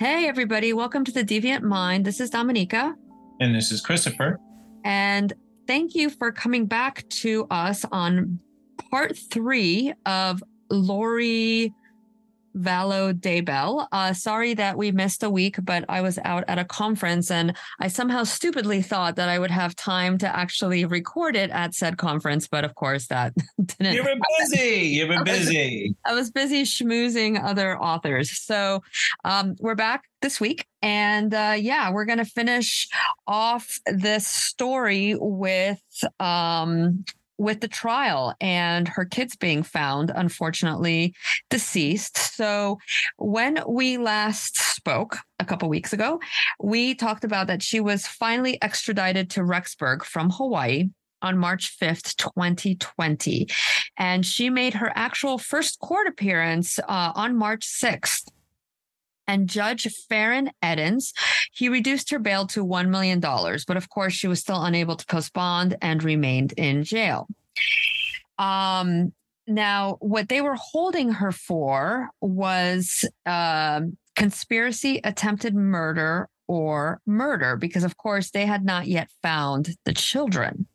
Hey, everybody. Welcome to the Deviant Mind. This is Dominika. And this is Christopher. And thank you for coming back to us on part three of Lori Vallow Daybell. Uh, sorry that we missed a week, but I was out at a conference and I somehow stupidly thought that I would have time to actually record it at said conference. But of course, that didn't. You were busy. You were busy. I was busy schmoozing other authors. So um, we're back this week. And uh, yeah, we're going to finish off this story with um, with the trial and her kids being found, unfortunately, deceased. So, when we last spoke a couple weeks ago, we talked about that she was finally extradited to Rexburg from Hawaii on March 5th, 2020. And she made her actual first court appearance uh, on March 6th and Judge Faren Eddins, he reduced her bail to $1 million. But of course, she was still unable to post bond and remained in jail. Um, now, what they were holding her for was uh, conspiracy, attempted murder, or murder, because of course they had not yet found the children.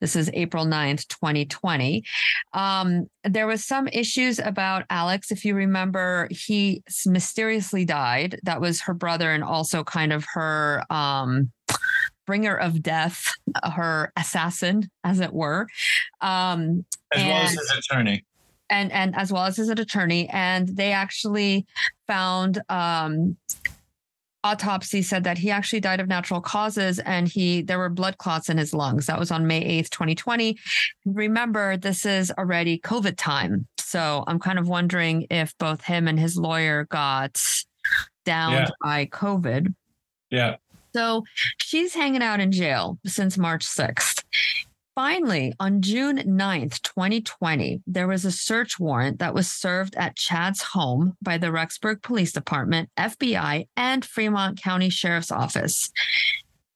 This is April 9th, 2020. Um, there was some issues about Alex. If you remember, he mysteriously died. That was her brother and also kind of her um, bringer of death, her assassin, as it were. Um, as and, well as his attorney. And, and as well as his attorney. And they actually found um, autopsy said that he actually died of natural causes and he there were blood clots in his lungs. That was on May 8th, 2020. Remember, this is already COVID time. So I'm kind of wondering if both him and his lawyer got downed yeah. by COVID. Yeah. So she's hanging out in jail since March 6th. Finally, on June 9th, 2020, there was a search warrant that was served at Chad's home by the Rexburg Police Department, FBI, and Fremont County Sheriff's Office.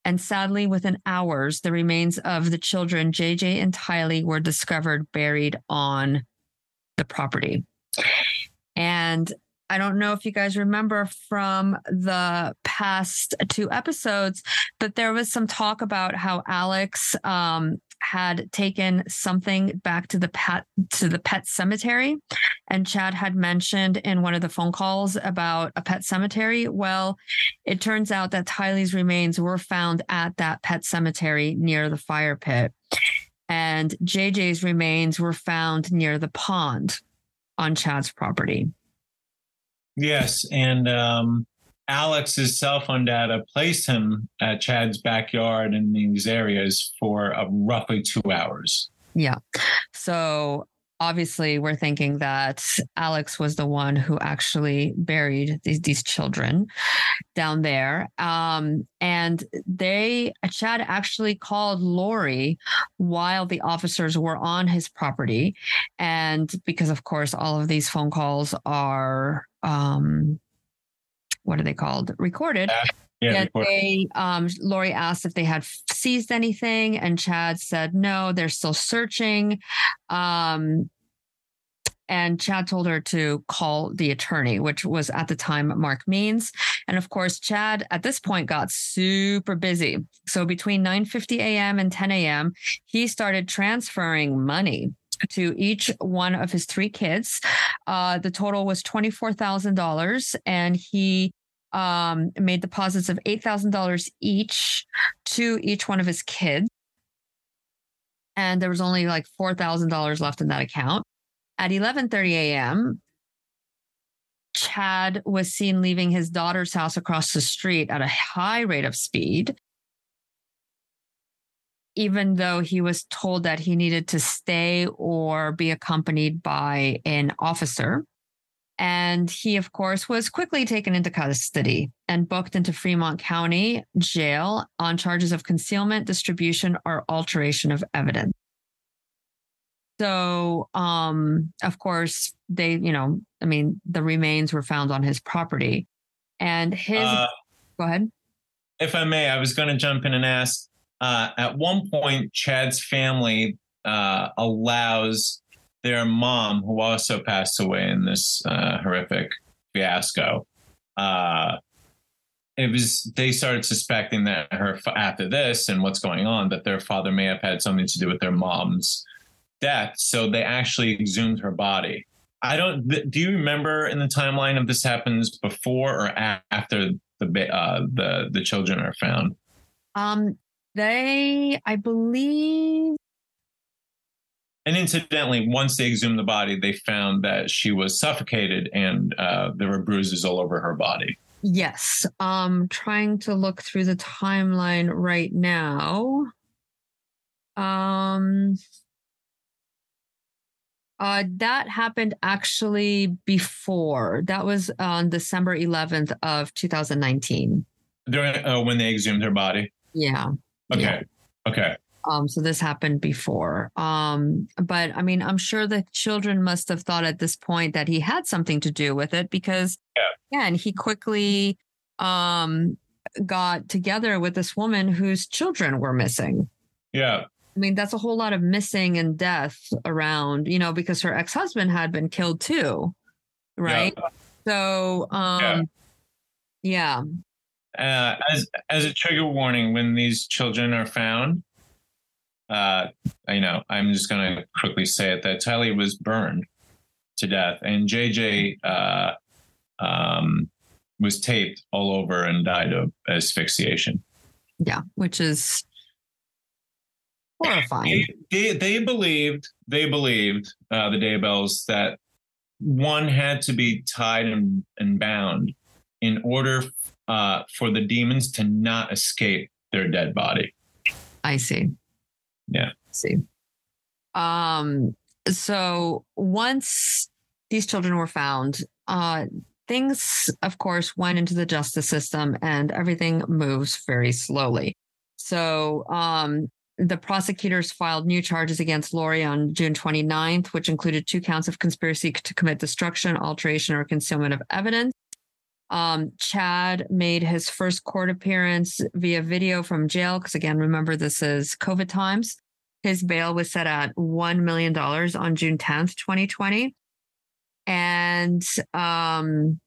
And sadly, within hours, the remains of the children, JJ and Tylee, were discovered buried on the property. And I don't know if you guys remember from the past two episodes, but there was some talk about how Alex um, had taken something back to the pet to the pet cemetery. And Chad had mentioned in one of the phone calls about a pet cemetery. Well it turns out that Tylee's remains were found at that pet cemetery near the fire pit. And JJ's remains were found near the pond on Chad's property. Yes and um Alex's cell phone data placed him at Chad's backyard in these areas for uh, roughly two hours. Yeah. So obviously, we're thinking that Alex was the one who actually buried these, these children down there. Um, and they, Chad actually called Lori while the officers were on his property. And because, of course, all of these phone calls are, um, what are they called? Recorded. Yeah, yeah they um Lori asked if they had seized anything and Chad said no, they're still searching. Um and Chad told her to call the attorney, which was at the time Mark Means. And of course, Chad at this point got super busy. So between 9:50 a.m. and 10 a.m., he started transferring money to each one of his three kids. Uh, the total was $24,000 and he um, made deposits of $8,000 each to each one of his kids. And there was only like $4,000 left in that account. At 11:30 a.m., Chad was seen leaving his daughter's house across the street at a high rate of speed even though he was told that he needed to stay or be accompanied by an officer. And he, of course, was quickly taken into custody and booked into Fremont County Jail on charges of concealment, distribution, or alteration of evidence. So, um, of course, they, you know, I mean, the remains were found on his property. And his, uh, go ahead. If I may, I was going to jump in and ask uh, at one point, Chad's family uh, allows their mom, who also passed away in this uh, horrific fiasco, uh, it was they started suspecting that her after this and what's going on that their father may have had something to do with their mom's death. So they actually exhumed her body. I don't. Do you remember in the timeline of this happens before or after the uh, the the children are found? Um, they, I believe. And incidentally, once they exhumed the body, they found that she was suffocated and uh, there were bruises all over her body. Yes. Um, trying to look through the timeline right now. Um, uh, that happened actually before. That was on December 11th of 2019. During uh, when they exhumed her body. Yeah. Okay. Yeah. Okay. Um, so this happened before. Um, but I mean, I'm sure the children must have thought at this point that he had something to do with it because, yeah, again, he quickly um, got together with this woman whose children were missing. Yeah. I mean, that's a whole lot of missing and death around, you know, because her ex husband had been killed too. Right. Yeah. So, um, yeah. yeah. Uh, as as a trigger warning, when these children are found, uh, you know, I'm just going to quickly say it that Tylee was burned to death, and JJ uh, um, was taped all over and died of asphyxiation. Yeah, which is horrifying. They, they, they believed they believed uh, the Daybells that one had to be tied and, and bound in order uh, for the demons to not escape their dead body. I see. Yeah. I see. Um. So once these children were found, uh, things, of course, went into the justice system, and everything moves very slowly. So, um, the prosecutors filed new charges against Lori on June 29th, which included two counts of conspiracy to commit destruction, alteration, or concealment of evidence. Um, Chad made his first court appearance via video from jail because, again, remember this is COVID times. His bail was set at $1 million on June 10th, 2020. And um,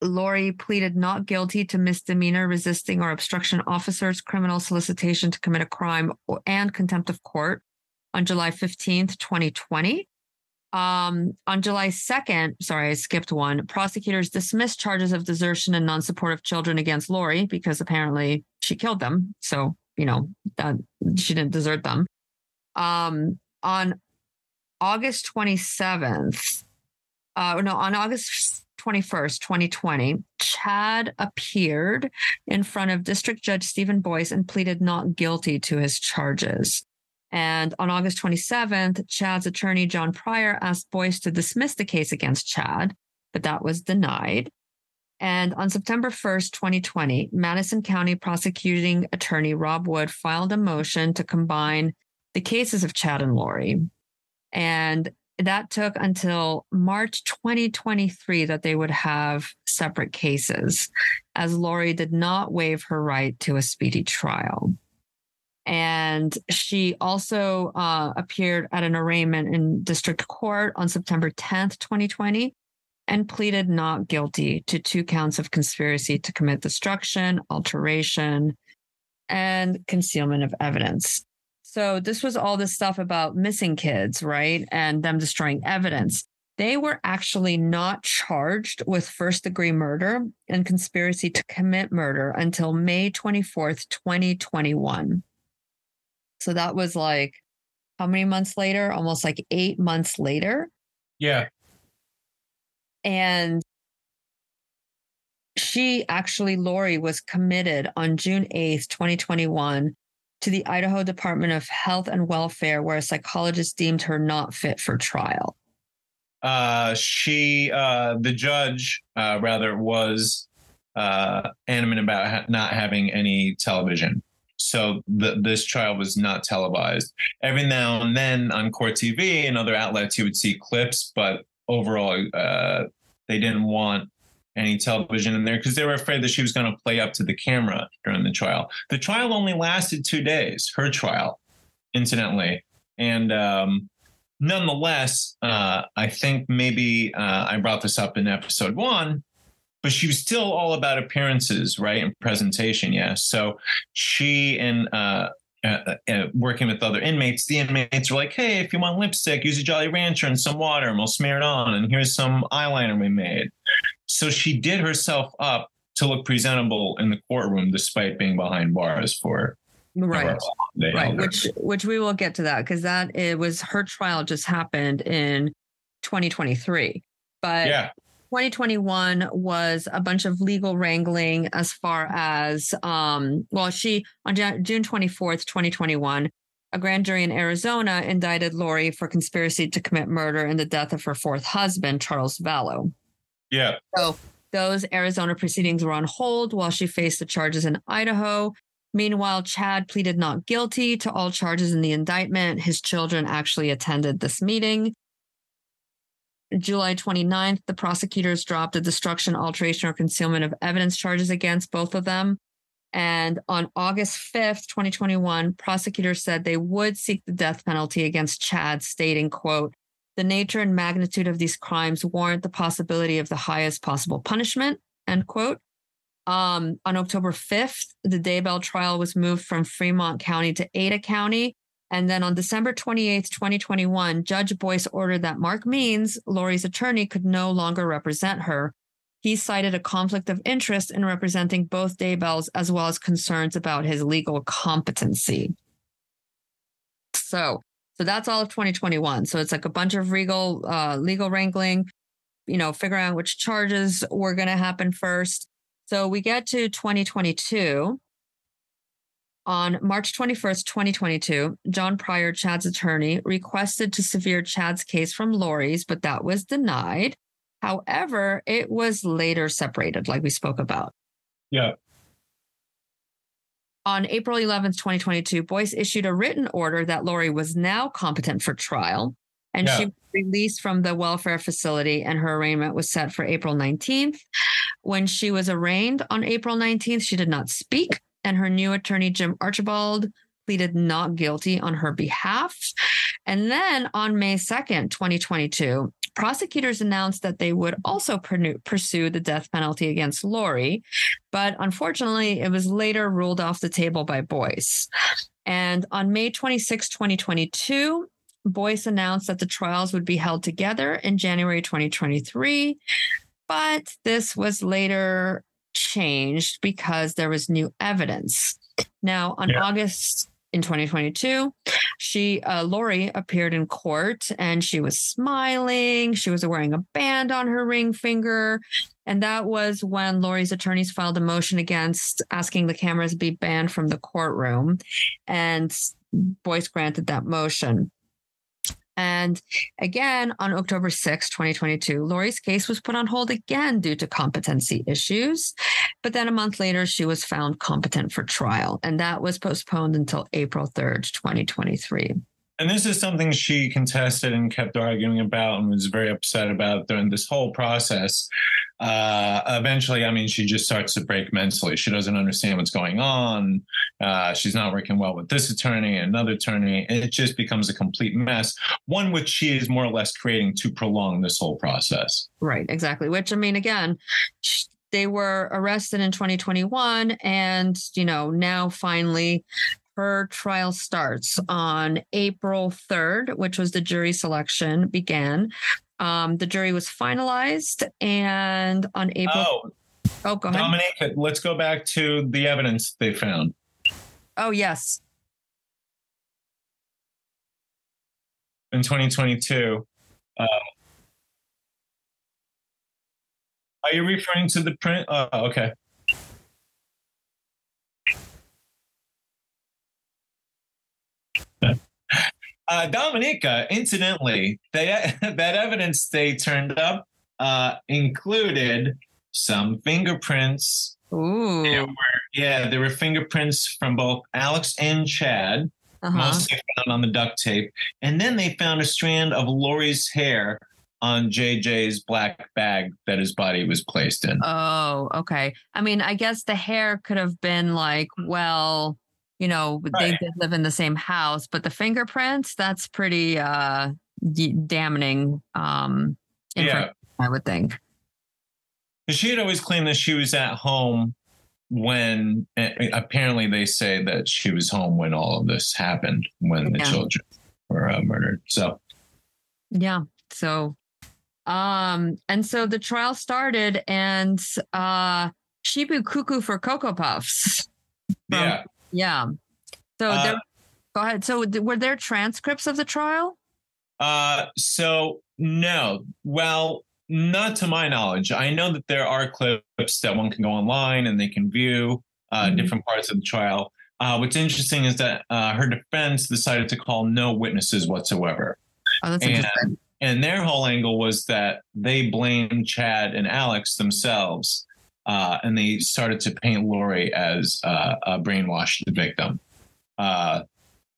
Lori pleaded not guilty to misdemeanor resisting or obstruction officers, criminal solicitation to commit a crime, and contempt of court on July 15th, 2020. Um, on July 2nd, sorry, I skipped one, prosecutors dismissed charges of desertion and non support of children against Lori because apparently she killed them. So, you know, that she didn't desert them. Um, on August 27th, uh, no, on August 21st, 2020, Chad appeared in front of District Judge Steven Boyce and pleaded not guilty to his charges. And on August 27th, Chad's attorney, John Pryor, asked Boyce to dismiss the case against Chad, but that was denied. And on September 1st, 2020, Madison County prosecuting attorney Rob Wood filed a motion to combine the cases of Chad and Lori. And that took until March 2023 that they would have separate cases, as Lori did not waive her right to a speedy trial. And she also uh, appeared at an arraignment in district court on September 10th, 2020, and pleaded not guilty to two counts of conspiracy to commit destruction, alteration, and concealment of evidence. So this was all this stuff about missing kids, right? And them destroying evidence. They were actually not charged with first degree murder and conspiracy to commit murder until May 24th, 2021. So that was like how many months later? Almost like eight months later. Yeah. And she actually, Lori, was committed on June 8th, 2021 to the Idaho Department of Health and Welfare, where a psychologist deemed her not fit for trial. Uh, she, uh, the judge, uh, rather, was uh, animate about ha- not having any television. So the, this trial was not televised. Every now and then on Court TV and other outlets, you would see clips, but overall, uh, they didn't want any television in there because they were afraid that she was going to play up to the camera during the trial. The trial only lasted two days, her trial, incidentally. And um, nonetheless, uh, I think maybe uh, I brought this up in episode one, but she was still all about appearances, right, and presentation. Yeah. So she and uh, uh, uh, working with other inmates, the inmates were like, "Hey, if you want lipstick, use a Jolly Rancher and some water, and we'll smear it on. And here's some eyeliner we made." So she did herself up to look presentable in the courtroom, despite being behind bars for right right which which we will get to that because that it was her trial just happened in 2023 but yeah 2021 was a bunch of legal wrangling as far as um well she on june 24th 2021 a grand jury in Arizona indicted Lori for conspiracy to commit murder in the death of her fourth husband, Charles Vallow. Yeah. So those Arizona proceedings were on hold while she faced the charges in Idaho. Meanwhile, Chad pleaded not guilty to all charges in the indictment. His children actually attended this meeting. July 29th, the prosecutors dropped the destruction, alteration, or concealment of evidence charges against both of them. And on August 5th, 2021, prosecutors said they would seek the death penalty against Chad, stating, quote, the nature and magnitude of these crimes warrant the possibility of the highest possible punishment, end quote. Um, on October 5th, the Daybell trial was moved from Fremont County to Ada County. And then on December 28th, 2021, Judge Boyce ordered that Mark Means, Lori's attorney, could no longer represent her. He cited a conflict of interest in representing both Daybells as well as concerns about his legal competency. So, so that's all of 2021. So it's like a bunch of legal, uh, legal wrangling, you know, figuring out which charges were going to happen first. So we get to 2022. On March 21st, 2022, John Pryor, Chad's attorney, requested to severe Chad's case from Lori's, but that was denied. However, it was later separated, like we spoke about. Yeah. On April 11th, 2022, Boyce issued a written order that Lori was now competent for trial and yeah. she was released from the welfare facility and her arraignment was set for April 19th. When she was arraigned on April 19th, she did not speak, and her new attorney, Jim Archibald, pleaded not guilty on her behalf. And then on May 2nd, 2022, prosecutors announced that they would also pursue the death penalty against Lori, but unfortunately, it was later ruled off the table by Boyce. And on May 26, 2022, Boyce announced that the trials would be held together in January 2023, but this was later changed because there was new evidence. Now, on yeah. August in 2022, she uh, Lori appeared in court and she was smiling. She was wearing a band on her ring finger. And that was when Lori's attorneys filed a motion against asking the cameras be banned from the courtroom. And Boyce granted that motion. And again, on October 6, 2022, Lori's case was put on hold again due to competency issues. But then a month later, she was found competent for trial, and that was postponed until April 3rd, 2023. And this is something she contested and kept arguing about and was very upset about during this whole process. Uh, eventually, I mean, she just starts to break mentally. She doesn't understand what's going on. Uh, she's not working well with this attorney, another attorney. It just becomes a complete mess, one which she is more or less creating to prolong this whole process. Right, exactly. Which, I mean, again, they were arrested in 2021 and you know now finally her trial starts on April 3rd, which was the jury selection began. Um, the jury was finalized, and on April. Oh, oh go ahead. Dominique, let's go back to the evidence they found. Oh, yes. In 2022. Uh, are you referring to the print? Uh, okay. Uh, Dominika, incidentally, they that evidence they turned up uh, included some fingerprints. Ooh. There were, yeah, there were fingerprints from both Alex and Chad, uh-huh. mostly found on the duct tape. And then they found a strand of Lori's hair on JJ's black bag that his body was placed in. Oh, okay. I mean, I guess the hair could have been like, well, you know, right. they did live in the same house, but the fingerprints, that's pretty uh damning um yeah. I would think. she had always claimed that she was at home when apparently they say that she was home when all of this happened when the yeah. children were uh, murdered so yeah so um and so the trial started and uh shibu cuckoo for cocoa puffs yeah yeah so uh, there go ahead so were there transcripts of the trial uh so no well not to my knowledge. I know that there are clips that one can go online and they can view uh, mm-hmm. different parts of the trial. Uh, what's interesting is that uh, her defense decided to call no witnesses whatsoever. Oh, that's and, interesting. And their whole angle was that they blamed Chad and Alex themselves, uh, and they started to paint Lori as uh, a brainwashed victim. Uh,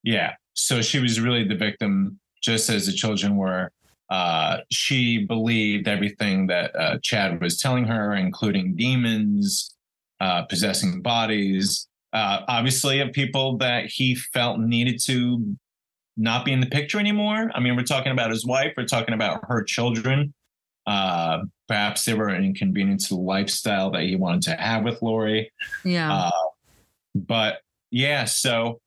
yeah, so she was really the victim, just as the children were uh, she believed everything that uh, Chad was telling her, including demons, possessing bodies, obviously, of people that he felt needed to not be in the picture anymore. I mean, we're talking about his wife, we're talking about her children. Uh, perhaps they were an inconvenience to the lifestyle that he wanted to have with Lori. Yeah. Uh, but yeah, so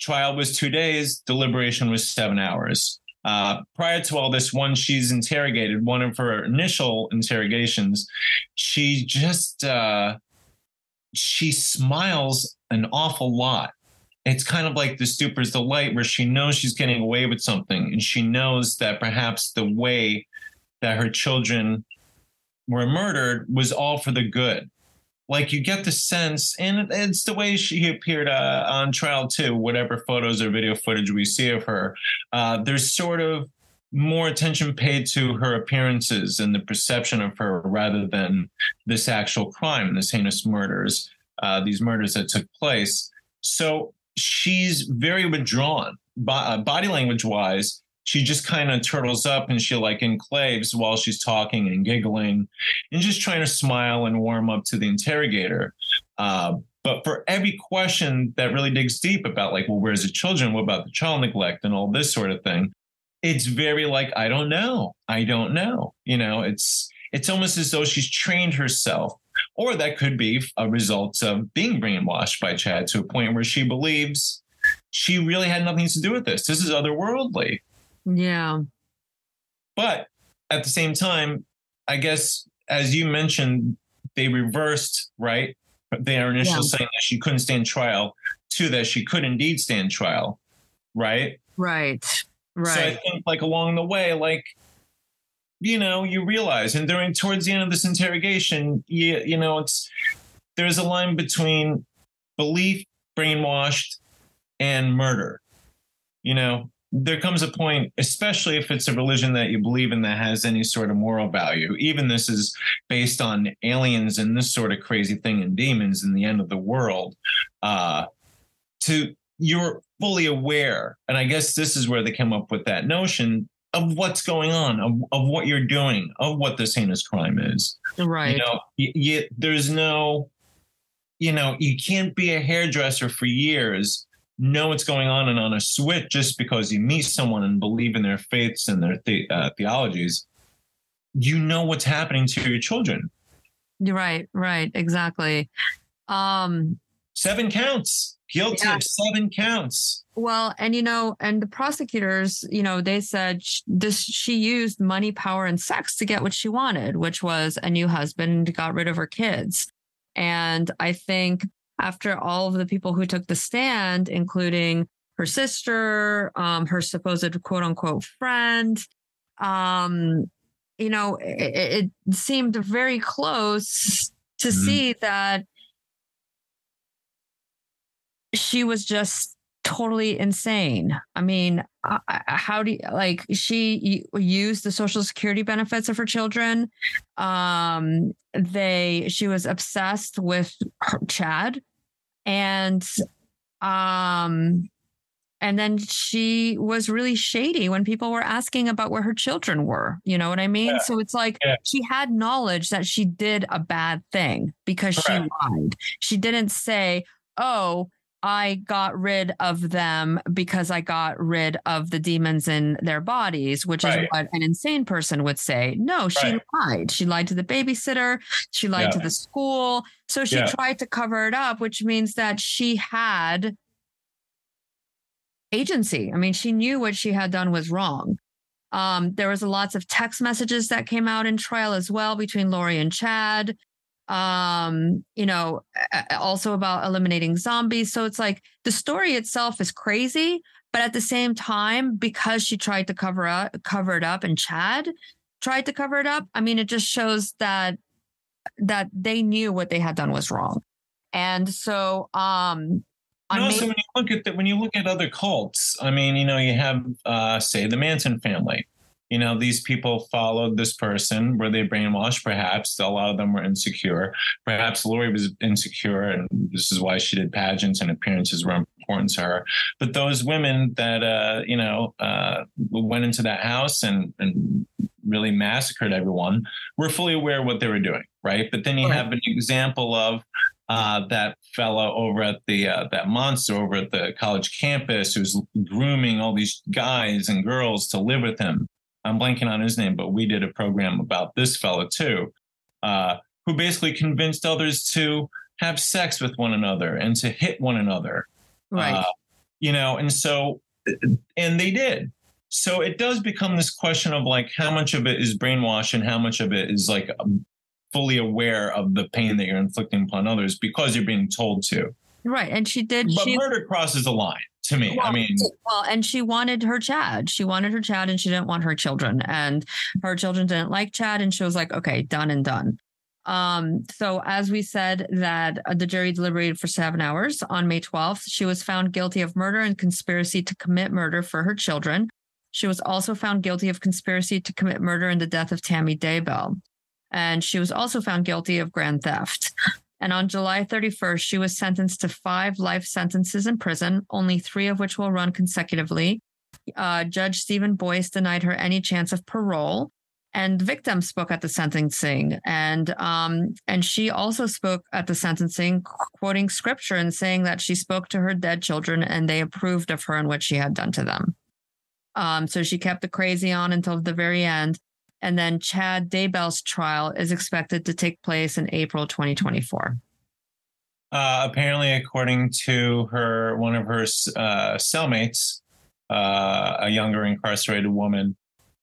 trial was two days, deliberation was seven hours. Uh, prior to all this, one she's interrogated, one of her initial interrogations, she just uh, she smiles an awful lot. It's kind of like the Stupor's delight, where she knows she's getting away with something, and she knows that perhaps the way that her children were murdered was all for the good like you get the sense, and it's the way she appeared uh, on trial too. Whatever photos or video footage we see of her, uh, there's sort of more attention paid to her appearances and the perception of her rather than this actual crime, this heinous murders, uh, these murders that took place. So she's very withdrawn, uh, body language wise she just kind of turtles up and she like enclaves while she's talking and giggling and just trying to smile and warm up to the interrogator. Uh, but for every question that really digs deep about like, well, where's the children? What about the child neglect and all this sort of thing? It's very like, I don't know. I don't know. You know, it's it's almost as though she's trained herself. Or that could be a result of being brainwashed by Chad to a point where she believes she really had nothing to do with this. This is otherworldly. Yeah. But at the same time, I guess, as you mentioned, they reversed, right? Their initial yeah. saying that she couldn't stand trial to that she could indeed stand trial, right? Right. Right. So I think, like, along the way, like, you know, you realize, and during towards the end of this interrogation, you, you know, it's there's a line between belief, brainwashed, and murder. You know, there comes a point, especially if it's a religion that you believe in that has any sort of moral value. Even this is based on aliens and this sort of crazy thing and demons and the end of the world. Uh, to you're fully aware, and I guess this is where they come up with that notion of what's going on, of, of what you're doing, of what this heinous crime is. Right. You know, y- y- there's no, you know, you can't be a hairdresser for years know what's going on and on a switch just because you meet someone and believe in their faiths and their the, uh, theologies you know what's happening to your children. You're right right exactly. Um seven counts. Guilty yeah. of seven counts. Well and you know and the prosecutors you know they said this she used money power and sex to get what she wanted which was a new husband got rid of her kids. And i think after all of the people who took the stand, including her sister, um, her supposed quote unquote friend, um, you know, it, it, seemed very close to mm-hmm. see that she was just totally insane. I mean, how do you like she used the social security benefits of her children? Um, they she was obsessed with her, Chad, and um, and then she was really shady when people were asking about where her children were. You know what I mean? Yeah. So it's like yeah. she had knowledge that she did a bad thing because Correct. she lied. She didn't say, "Oh." I got rid of them because I got rid of the demons in their bodies, which Right. is what an insane person would say. No, she Right. lied. She lied to the babysitter. She lied Yeah. to the school. So she Yeah. tried to cover it up, which means that she had agency. I mean, she knew what she had done was wrong. Um, there was lots of text messages that came out in trial as well between Lori and Chad. Um, you know, also about eliminating zombies. So it's like the story itself is crazy, but at the same time, because she tried to cover up, cover it up, and Chad tried to cover it up. I mean, it just shows that that they knew what they had done was wrong. And so, um, And also, when you look at that, when you look at other cults, I mean, you know, you have, uh, say, the Manson family. You know, these people followed this person. Were they brainwashed? Perhaps a lot of them were insecure. Perhaps Lori was insecure, and this is why she did pageants and appearances were important to her. But those women that, uh, you know, uh, went into that house and and really massacred everyone were fully aware of what they were doing, right? But then you have an example of uh, that fellow over at the uh, that monster over at the college campus who's grooming all these guys and girls to live with him. I'm blanking on his name, but we did a program about this fellow too, uh, who basically convinced others to have sex with one another and to hit one another. right. Uh, you know, and so, and they did. So it does become this question of like how much of it is brainwash and how much of it is like um, fully aware of the pain that you're inflicting upon others because you're being told to. right. And she did. But she, murder crosses a line to me. I mean, well, and she wanted her Chad. She wanted her Chad and she didn't want her children. And her children didn't like Chad. And she was like, okay, done and done. Um, so as we said that uh, the jury deliberated for seven hours on May 12th, she was found guilty of murder and conspiracy to commit murder for her children. She was also found guilty of conspiracy to commit murder in the death of Tammy Daybell. And she was also found guilty of grand theft. And on July 31st, she was sentenced to five life sentences in prison, only three of which will run consecutively. Uh, Judge Steven Boyce denied her any chance of parole. And the victim spoke at the sentencing, and um, and she also spoke at the sentencing, quoting scripture and saying that she spoke to her dead children, and they approved of her and what she had done to them. Um, so she kept the crazy on until the very end, and then Chad Daybell's trial is expected to take place in April 2024. uh, apparently, according to her, one of her uh, cellmates, uh, a younger incarcerated woman,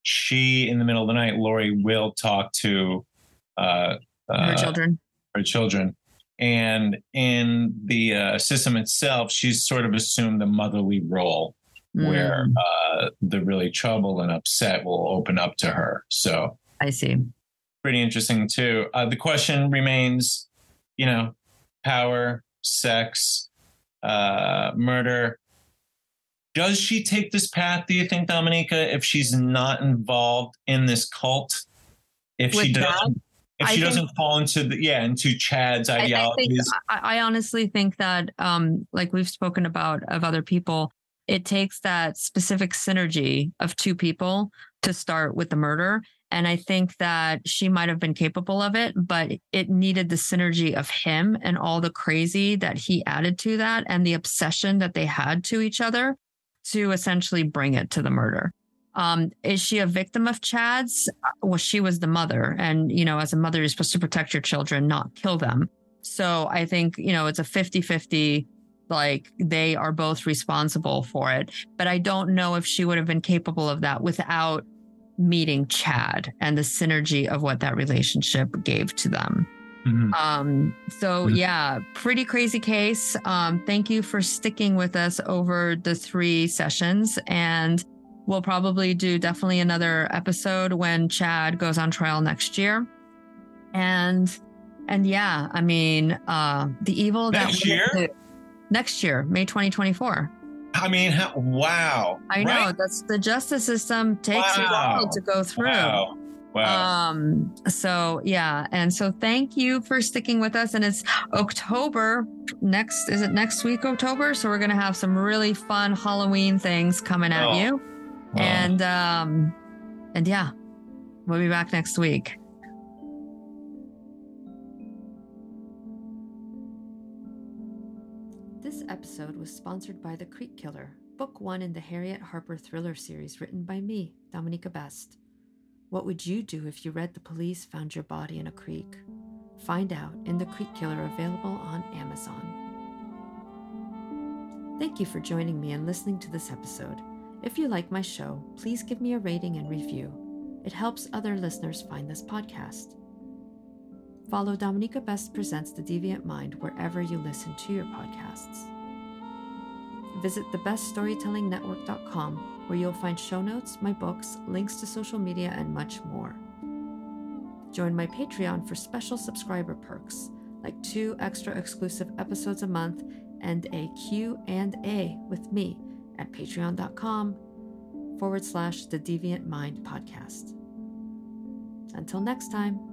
she, in the middle of the night, Lori will talk to uh, Her uh, children. her children. And in the uh, system itself, she's sort of assumed the motherly role where Mm, uh, the really troubled and upset will open up to her. So I see. pretty interesting too. Uh, the question remains, you know, power, sex, uh, murder. Does she take this path? Do you think, Dominika, if she's not involved in this cult, if she With Chad? doesn't, if she think- doesn't fall into the yeah into Chad's I- I, think, ideologies? I, I honestly think that, um, like we've spoken about of other people, it takes that specific synergy of two people to start with the murder. And I think that she might have been capable of it, but it needed the synergy of him and all the crazy that he added to that and the obsession that they had to each other to essentially bring it to the murder. Um, is she a victim of Chad's? Well, she was the mother. And, you know, as a mother, you're supposed to protect your children, not kill them. So I think, you know, it's a 50 50, like they are both responsible for it. But I don't know if she would have been capable of that without meeting Chad and the synergy of what that relationship gave to them. Mhm. Um, so Mhm. yeah, pretty crazy case. Um, thank you for sticking with us over the three sessions and we'll probably do definitely another episode when Chad goes on trial next year. And and yeah, I mean, uh the evil Next that we- year? Next year, May 2024. I mean, wow! I know right? that's the justice system takes a while to go through. Wow! Wow! Um, so yeah, and so thank you for sticking with us. And it's October next, is it next week, October? So we're gonna have some really fun Halloween things coming at Oh. you. Wow. And um, and yeah, we'll be back next week. This episode was sponsored by The Creek Killer, book one in the Harriet Harper thriller series written by me, Dominika Best. What would you do if you read the police found your body in a creek? Find out in The Creek Killer, available on Amazon. Thank you for joining me and listening to this episode. If you like my show, please give me a rating and review. It helps other listeners find this podcast. Follow Dominika Best Presents The Deviant Mind wherever you listen to your podcasts. Visit thebeststorytellingnetwork.com where you'll find show notes, my books, links to social media, and much more. Join my Patreon for special subscriber perks, like two extra exclusive episodes a month and a Q&A with me at patreon.com forward slash the deviant mind podcast. Until next time.